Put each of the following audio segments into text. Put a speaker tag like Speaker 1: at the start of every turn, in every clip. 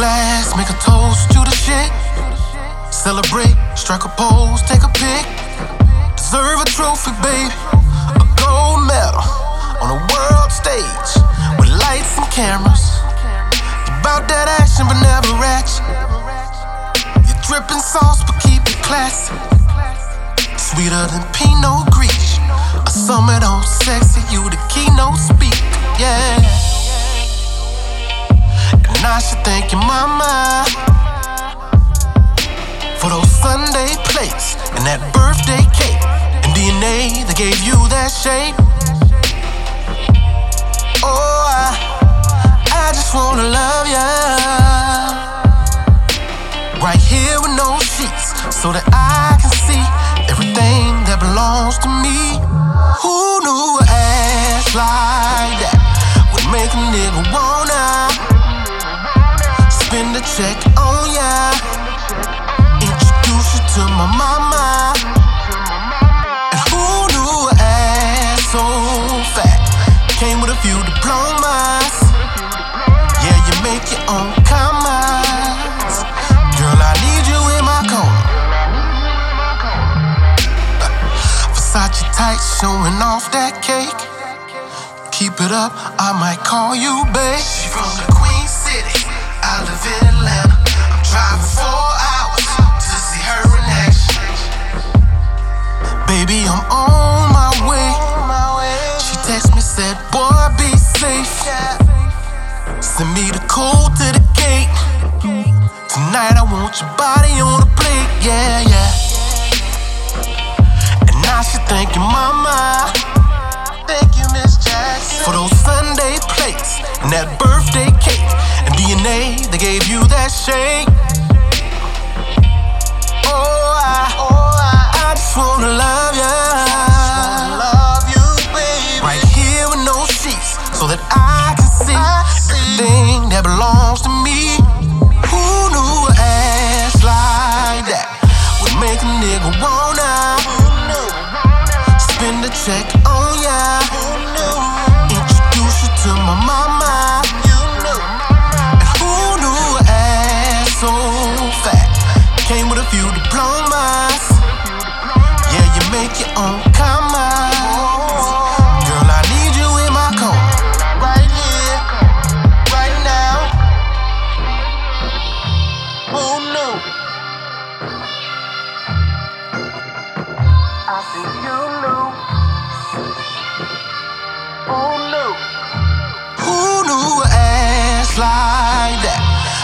Speaker 1: glass, make a toast to the shit. Celebrate, strike a pose, take a pic. Deserve a trophy, babe. A gold medal on a world stage with lights and cameras. About that action, but never action. You're dripping sauce, but keep it classy. Sweeter than Pinot Grigh. A summit on sexy, you the keynote speaker, Yeah. I should thank your mama for those Sunday plates and that birthday cake and DNA that gave you that shape. Oh, I, I just wanna love ya. Right here with no sheets, so that I can see everything that belongs to me. Who knew ass like check on oh ya? Introduce you to my mama. And who knew an so fat came with a few diplomas? Yeah, you make your own commas. Girl, I need you in my corner. Versace tights showing off that cake. Keep it up, I might call you babe. Baby, I'm on my way. She text me, said, boy, be safe. Send me the code to the gate. Tonight I want your body on the plate, yeah, yeah. And I should thank your mama. Thank you, Miss Jackson. For those Sunday plates and that birthday cake and DNA they gave you that shake. Everything that belongs to me. Who knew an ass like that would make a nigga wanna spend a check on ya? Introduce you to my mama. I think you knew. Who knew? Who knew an ass like that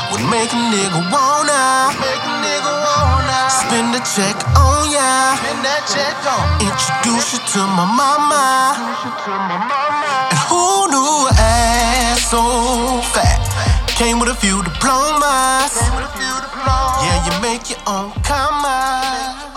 Speaker 1: would make a nigga wanna? Make a nigga wanna spend a check on ya. Spend that check on. Introduce you to my mama. And who knew an ass so fat came with a few diplomas? Yeah, you make your own commas.